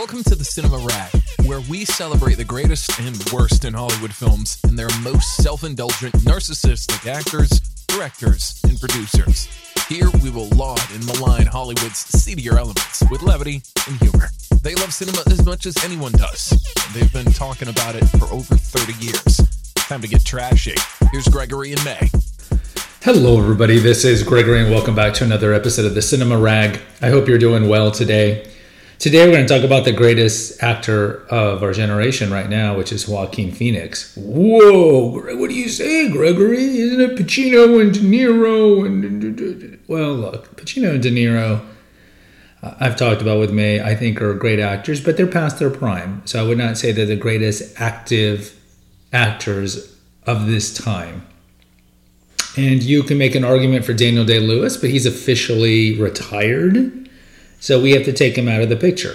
Welcome to the Cinema Rag, where we celebrate the greatest and worst in Hollywood films and their most self indulgent, narcissistic actors, directors, and producers. Here we will laud and malign Hollywood's seedier elements with levity and humor. They love cinema as much as anyone does. and They've been talking about it for over 30 years. Time to get trashy. Here's Gregory and May. Hello, everybody. This is Gregory, and welcome back to another episode of the Cinema Rag. I hope you're doing well today. Today, we're going to talk about the greatest actor of our generation right now, which is Joaquin Phoenix. Whoa, what do you say, Gregory? Isn't it Pacino and De Niro? And well, look, Pacino and De Niro. I've talked about with May. I think are great actors, but they're past their prime. So I would not say they're the greatest active actors of this time. And you can make an argument for Daniel Day Lewis, but he's officially retired. So we have to take him out of the picture.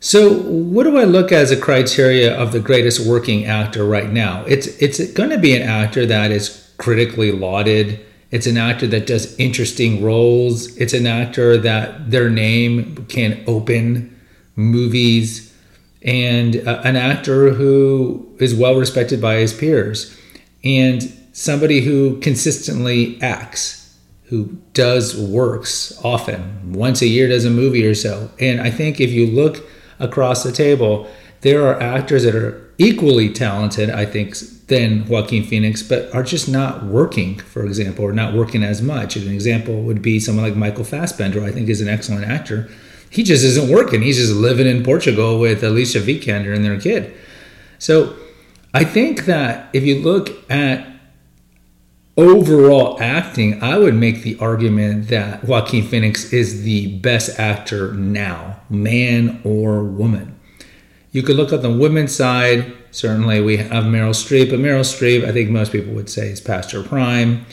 So what do I look as a criteria of the greatest working actor right now? It's it's going to be an actor that is critically lauded. It's an actor that does interesting roles. It's an actor that their name can open movies and uh, an actor who is well respected by his peers and somebody who consistently acts who does works often. Once a year does a movie or so. And i think if you look across the table there are actors that are equally talented i think than joaquin phoenix but are just not working for example or not working as much. An example would be someone like michael fassbender i think is an excellent actor. He just isn't working. He's just living in portugal with alicia vikander and their kid. So i think that if you look at overall acting, I would make the argument that Joaquin Phoenix is the best actor now, man or woman. You could look at the women's side. Certainly, we have Meryl Streep, but Meryl Streep, I think most people would say, is past her prime.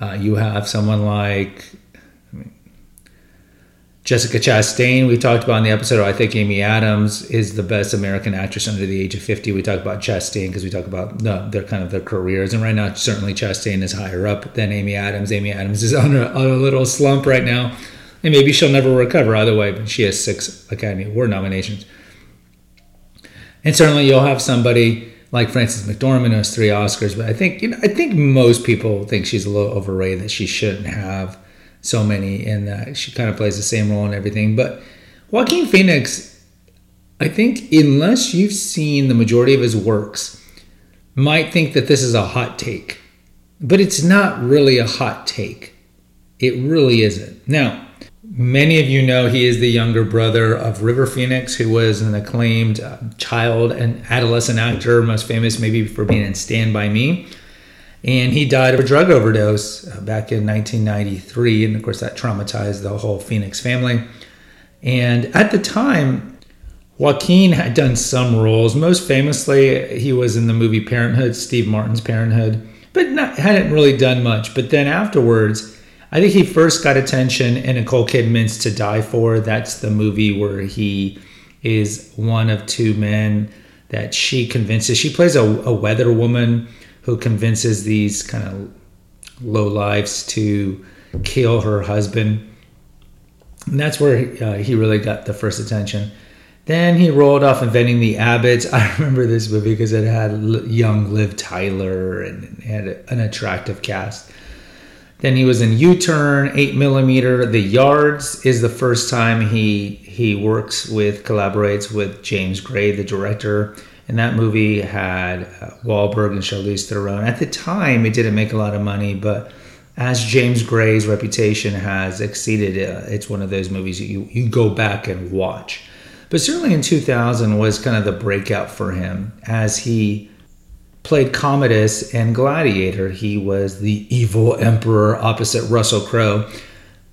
Uh, you have someone like Jessica Chastain, we talked about in the episode. I think Amy Adams is the best American actress under the age of 50. We talk about Chastain because we talk about no, their kind of their careers. And right now, certainly Chastain is higher up than Amy Adams. Amy Adams is on a, on a little slump right now. And maybe she'll never recover either way, but she has six Academy Award nominations. And certainly you'll have somebody like Frances McDormand who has three Oscars, but I think you know I think most people think she's a little overrated that she shouldn't have so many and that she kind of plays the same role and everything. But Joaquin Phoenix, I think unless you've seen the majority of his works, might think that this is a hot take. But it's not really a hot take. It really isn't. Now, many of you know he is the younger brother of River Phoenix, who was an acclaimed uh, child and adolescent actor, most famous maybe for being in Stand By Me and he died of a drug overdose uh, back in 1993 and of course that traumatized the whole phoenix family. And at the time joaquin had done some roles. Most famously he was in the movie parenthood steve martin's parenthood. But not, hadn't really done much. But then afterwards i think he first got attention in nicole kidman's to die for. That's the movie where he is one of two men that she convinces. She plays a, a weather woman who convinces these kind of low lives to kill her husband. And that's where uh, he really got the first attention. Then he rolled off inventing the Abbotts. I remember this movie because it had young Liv Tyler and had an attractive cast. Then he was in U-Turn, 8 millimeter. The Yards is the first time he he works with collaborates with James Gray, the director and that movie had uh, Wahlberg and Charlize Theron. At the time, it didn't make a lot of money, but as James Gray's reputation has exceeded, uh, it's one of those movies you you go back and watch. But certainly in 2000 was kind of the breakout for him as he played Commodus in Gladiator. He was the evil emperor opposite Russell Crowe.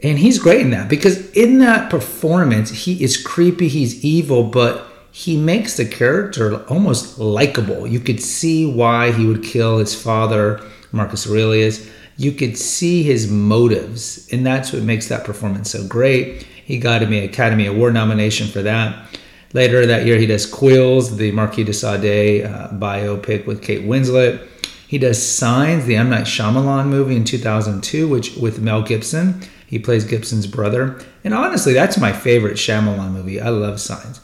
And he's great in that because in that performance, he is creepy, he's evil, but he makes the character almost likable. You could see why he would kill his father, Marcus Aurelius. You could see his motives, and that's what makes that performance so great. He got an Academy Award nomination for that. Later that year, he does Quills, the Marquis de Sade uh, biopic with Kate Winslet. He does Signs, the M. Night Shyamalan movie in 2002, which with Mel Gibson. He plays Gibson's brother. And honestly, that's my favorite Shyamalan movie. I love Signs.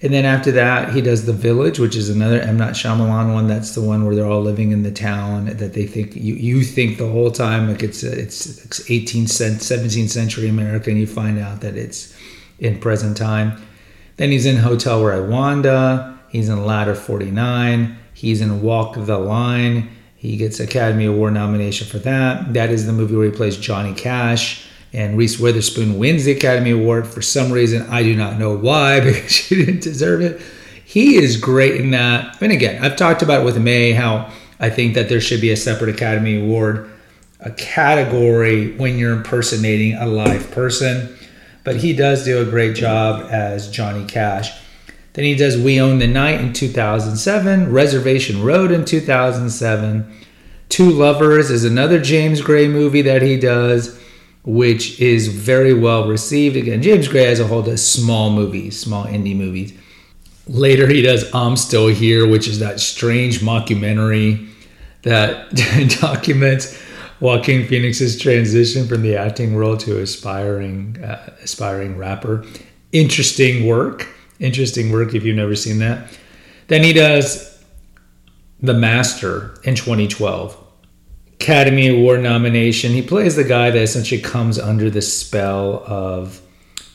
And then after that, he does The Village, which is another M. Night Shyamalan one. That's the one where they're all living in the town that they think you, you think the whole time like it's it's, it's 18th, 17th century America, and you find out that it's in present time. Then he's in Hotel Rwanda. He's in Ladder 49. He's in Walk the Line. He gets Academy Award nomination for that. That is the movie where he plays Johnny Cash. And Reese Witherspoon wins the Academy Award for some reason. I do not know why, because she didn't deserve it. He is great in that. And again, I've talked about it with May how I think that there should be a separate Academy Award, a category when you're impersonating a live person. But he does do a great job as Johnny Cash. Then he does We Own the Night in 2007, Reservation Road in 2007. Two Lovers is another James Gray movie that he does, which is very well received. Again, James Gray as a whole does small movies, small indie movies. Later, he does I'm Still Here, which is that strange mockumentary that documents Joaquin Phoenix's transition from the acting world to aspiring uh, aspiring rapper. Interesting work interesting work if you've never seen that. Then he does The Master in 2012. Academy Award nomination. He plays the guy that essentially comes under the spell of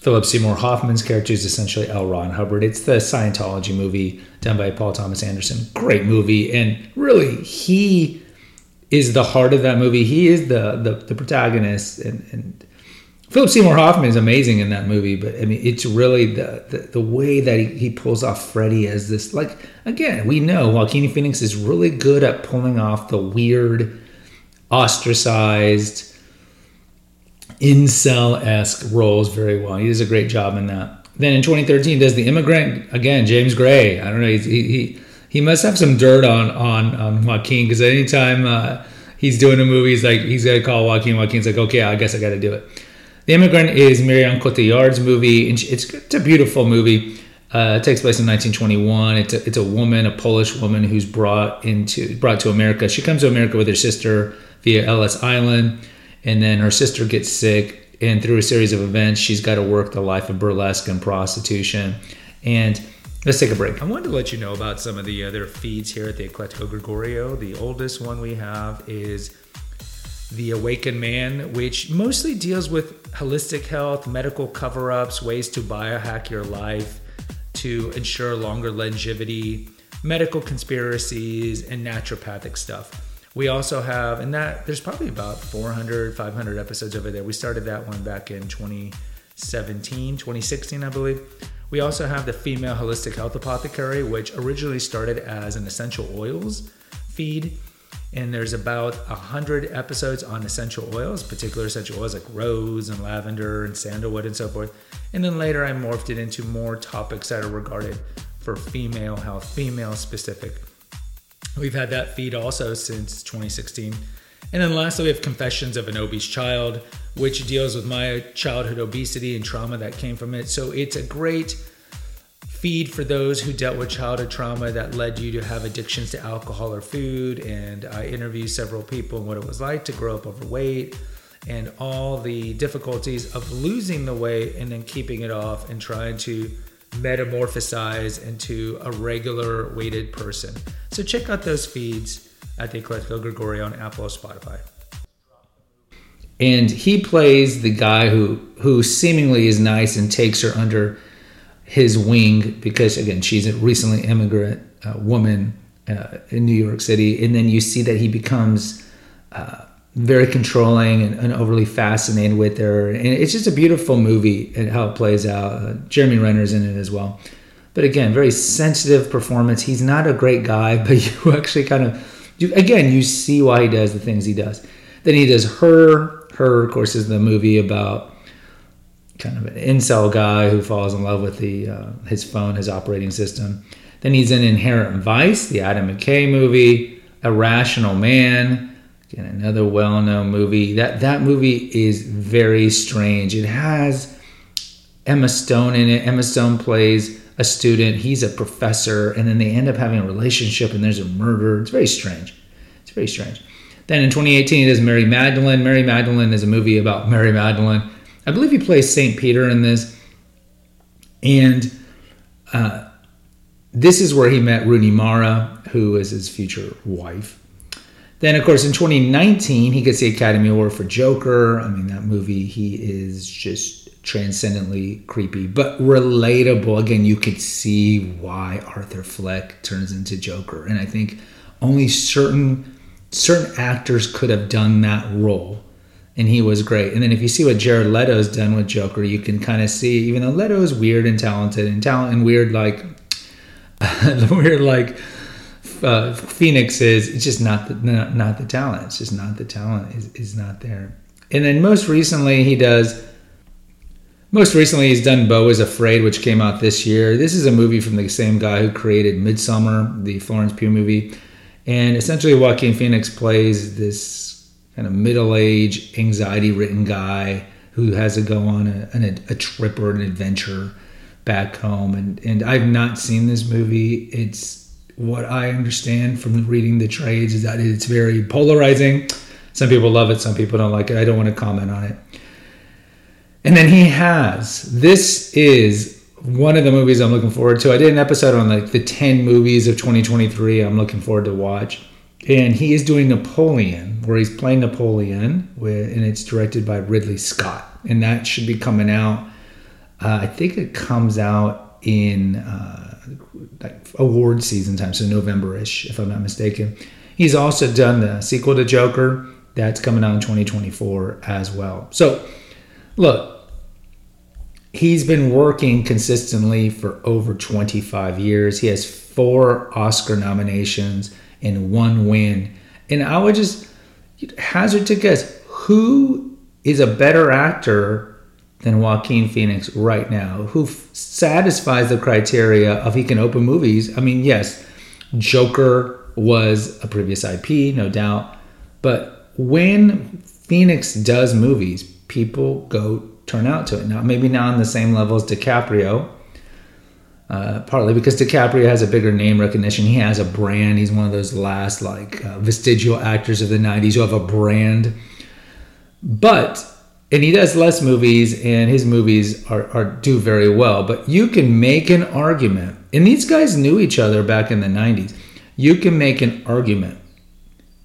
Philip Seymour Hoffman's character is essentially L. Ron Hubbard. It's the Scientology movie done by Paul Thomas Anderson. Great movie. And really, he is the heart of that movie. He is the the, the protagonist and, and Philip Seymour Hoffman is amazing in that movie, but I mean, it's really the the, the way that he, he pulls off Freddy as this. Like again, we know Joaquin Phoenix is really good at pulling off the weird, ostracized, incel esque roles very well. He does a great job in that. Then in 2013, does the immigrant again? James Gray. I don't know. He he he must have some dirt on on on Joaquin because anytime uh, he's doing a movie, he's like he's gonna call Joaquin. Joaquin's like, okay, I guess I got to do it. The Immigrant is Marion Cotillard's movie. and It's, it's a beautiful movie. Uh, it takes place in 1921. It's a, it's a woman, a Polish woman, who's brought into brought to America. She comes to America with her sister via Ellis Island, and then her sister gets sick, and through a series of events, she's got to work the life of burlesque and prostitution. And let's take a break. I wanted to let you know about some of the other feeds here at the Eclectico Gregorio. The oldest one we have is the Awakened Man, which mostly deals with holistic health, medical cover ups, ways to biohack your life to ensure longer longevity, medical conspiracies, and naturopathic stuff. We also have, and that there's probably about 400, 500 episodes over there. We started that one back in 2017, 2016, I believe. We also have the Female Holistic Health Apothecary, which originally started as an essential oils feed and there's about a hundred episodes on essential oils, particular essential oils like rose and lavender and sandalwood and so forth. And then later I morphed it into more topics that are regarded for female health, female specific. We've had that feed also since 2016. And then lastly, we have Confessions of an Obese Child, which deals with my childhood obesity and trauma that came from it. So it's a great feed for those who dealt with childhood trauma that led you to have addictions to alcohol or food. And I interviewed several people and what it was like to grow up overweight and all the difficulties of losing the weight and then keeping it off and trying to metamorphosize into a regular weighted person. So check out those feeds at the Eclectico Gregorio on Apple or Spotify. And he plays the guy who who seemingly is nice and takes her under his wing because again she's a recently immigrant uh, woman uh, in New York City, and then you see that he becomes uh, very controlling and, and, overly fascinated with her, and it's just a beautiful movie and how it plays out. Uh, Jeremy Renner's in it as well, but again, very sensitive performance. He's not a great guy, but you actually kind of, you, again, you see why he does the things he does. Then he does her. Her, of course, is the movie about kind of an incel guy who falls in love with the uh, his phone, his operating system. Then he's in Inherent Vice, the Adam McKay movie, Irrational Man, again another well-known movie. That that movie is very strange. It has Emma Stone in it. Emma Stone plays a student. He's a professor, and then they end up having a relationship, and there's a murder. It's very strange. It's very strange. Then in 2018, it is Mary Magdalene. Mary Magdalene is a movie about Mary Magdalene I believe he plays St. Peter in this. And uh, this is where he met Rooney Mara, who is his future wife. Then, of course, in 2019, he gets the Academy Award for Joker. I mean, that movie, he is just transcendently creepy, but relatable. Again, you could see why Arthur Fleck turns into Joker. And I think only certain certain actors could have done that role. And he was great. And then if you see what Jared Leto's done with Joker, you can kind of see, even though Leto is weird and talented and talent and weird like weird like uh, Phoenix is it's just not the not, not, the talent. It's just not the talent is, is not there. And then most recently he does most recently he's done Beau is Afraid, which came out this year. This is a movie from the same guy who created Midsommar, the Florence Pugh movie. And essentially Joaquin Phoenix plays this kind of middle-aged, anxiety-ridden guy who has to go on a, a, a trip or an adventure back home. And, and I've not seen this movie. It's what I understand from reading the trades is that it's very polarizing. Some people love it, some people don't like it. I don't want to comment on it. And then he has this is one of the movies I'm looking forward to. I did an episode on like the 10 movies of 2023 I'm looking forward to watch. And he is doing Napoleon, where he's playing Napoleon, and it's directed by Ridley Scott. And that should be coming out. Uh, I think it comes out in uh, like award season time, so November-ish, if I'm not mistaken. He's also done the sequel to Joker that's coming out in 2024 as well. So, look, he's been working consistently for over 25 years. He has four Oscar nominations and one win. And I would just hazard to guess who is a better actor than Joaquin Phoenix right now, who f- satisfies the criteria of he can open movies. I mean, yes, Joker was a previous IP, no doubt, but when Phoenix does movies, people go turn out to it. Now, maybe not on the same level as DiCaprio, uh, partly because DiCaprio has a bigger name recognition. He has a brand. He's one of those last like uh, vestigial actors of the '90s who have a brand. But and he does less movies and his movies are, are do very well. But you can make an argument and these guys knew each other back in the 90s you can make an argument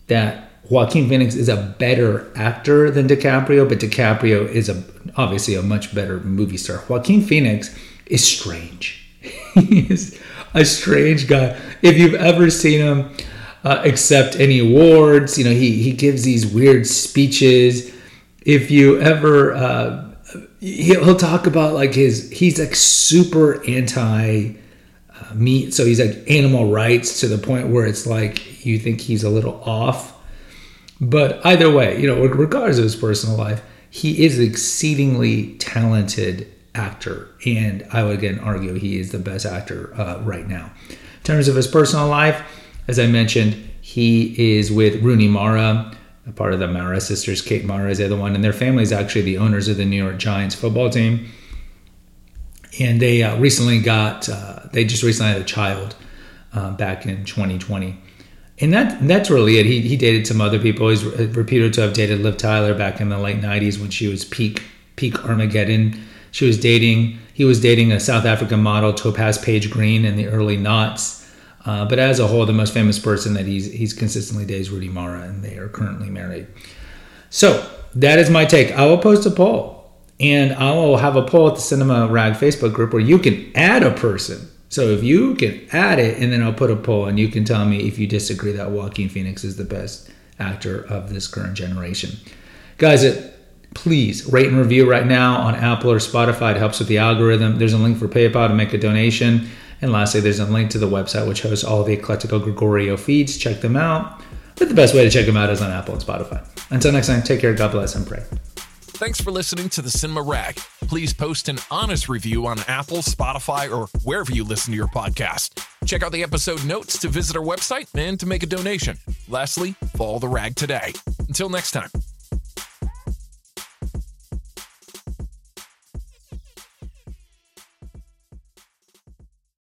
that Joaquin Phoenix is a better actor than DiCaprio but DiCaprio is a obviously a much better movie star. Joaquin Phoenix is strange. He is a strange guy. If you've ever seen him uh, accept any awards you know he he gives these weird speeches if you ever uh, he'll talk about like his he's like super anti uh, meat. So he's like animal rights to the point where it's like you think he's a little off. But either way you know regardless of his personal life he is an exceedingly talented actor. And i would again argue he is the best actor uh, right now. In terms of his personal life as i mentioned he is with rooney mara a part of the Mara sisters. Kate Mara is the other one, and their family is actually the owners of the New York Giants football team. And they uh, recently got, uh, they just recently had a child uh, back in 2020. And that that's really it. He, he dated some other people. He's reputed to have dated Liv Tyler back in the late 90s when she was peak peak Armageddon. She was dating, he was dating a South African model, Topaz Page Green, in the early knots uh, but as a whole, the most famous person that he's he's consistently dates Rooney Mara, and they are currently married. So that is my take. I will post a poll, and I will have a poll at the Cinema Rag Facebook group where you can add a person. So if you can add it, and then I'll put a poll, and you can tell me if you disagree that Joaquin Phoenix is the best actor of this current generation, guys. It, please rate and review right now on Apple or Spotify. It helps with the algorithm. There's a link for PayPal to make a donation. And lastly, there's a link to the website which hosts all the Eclectico Gregorio feeds. Check them out. But the best way to check them out is on Apple and Spotify. Until next time, take care, God bless, and pray. Thanks for listening to the Cinema Rag. Please post an honest review on Apple, Spotify, or wherever you listen to your podcast. Check out the episode notes to visit our website and to make a donation. Lastly, follow the rag today. Until next time.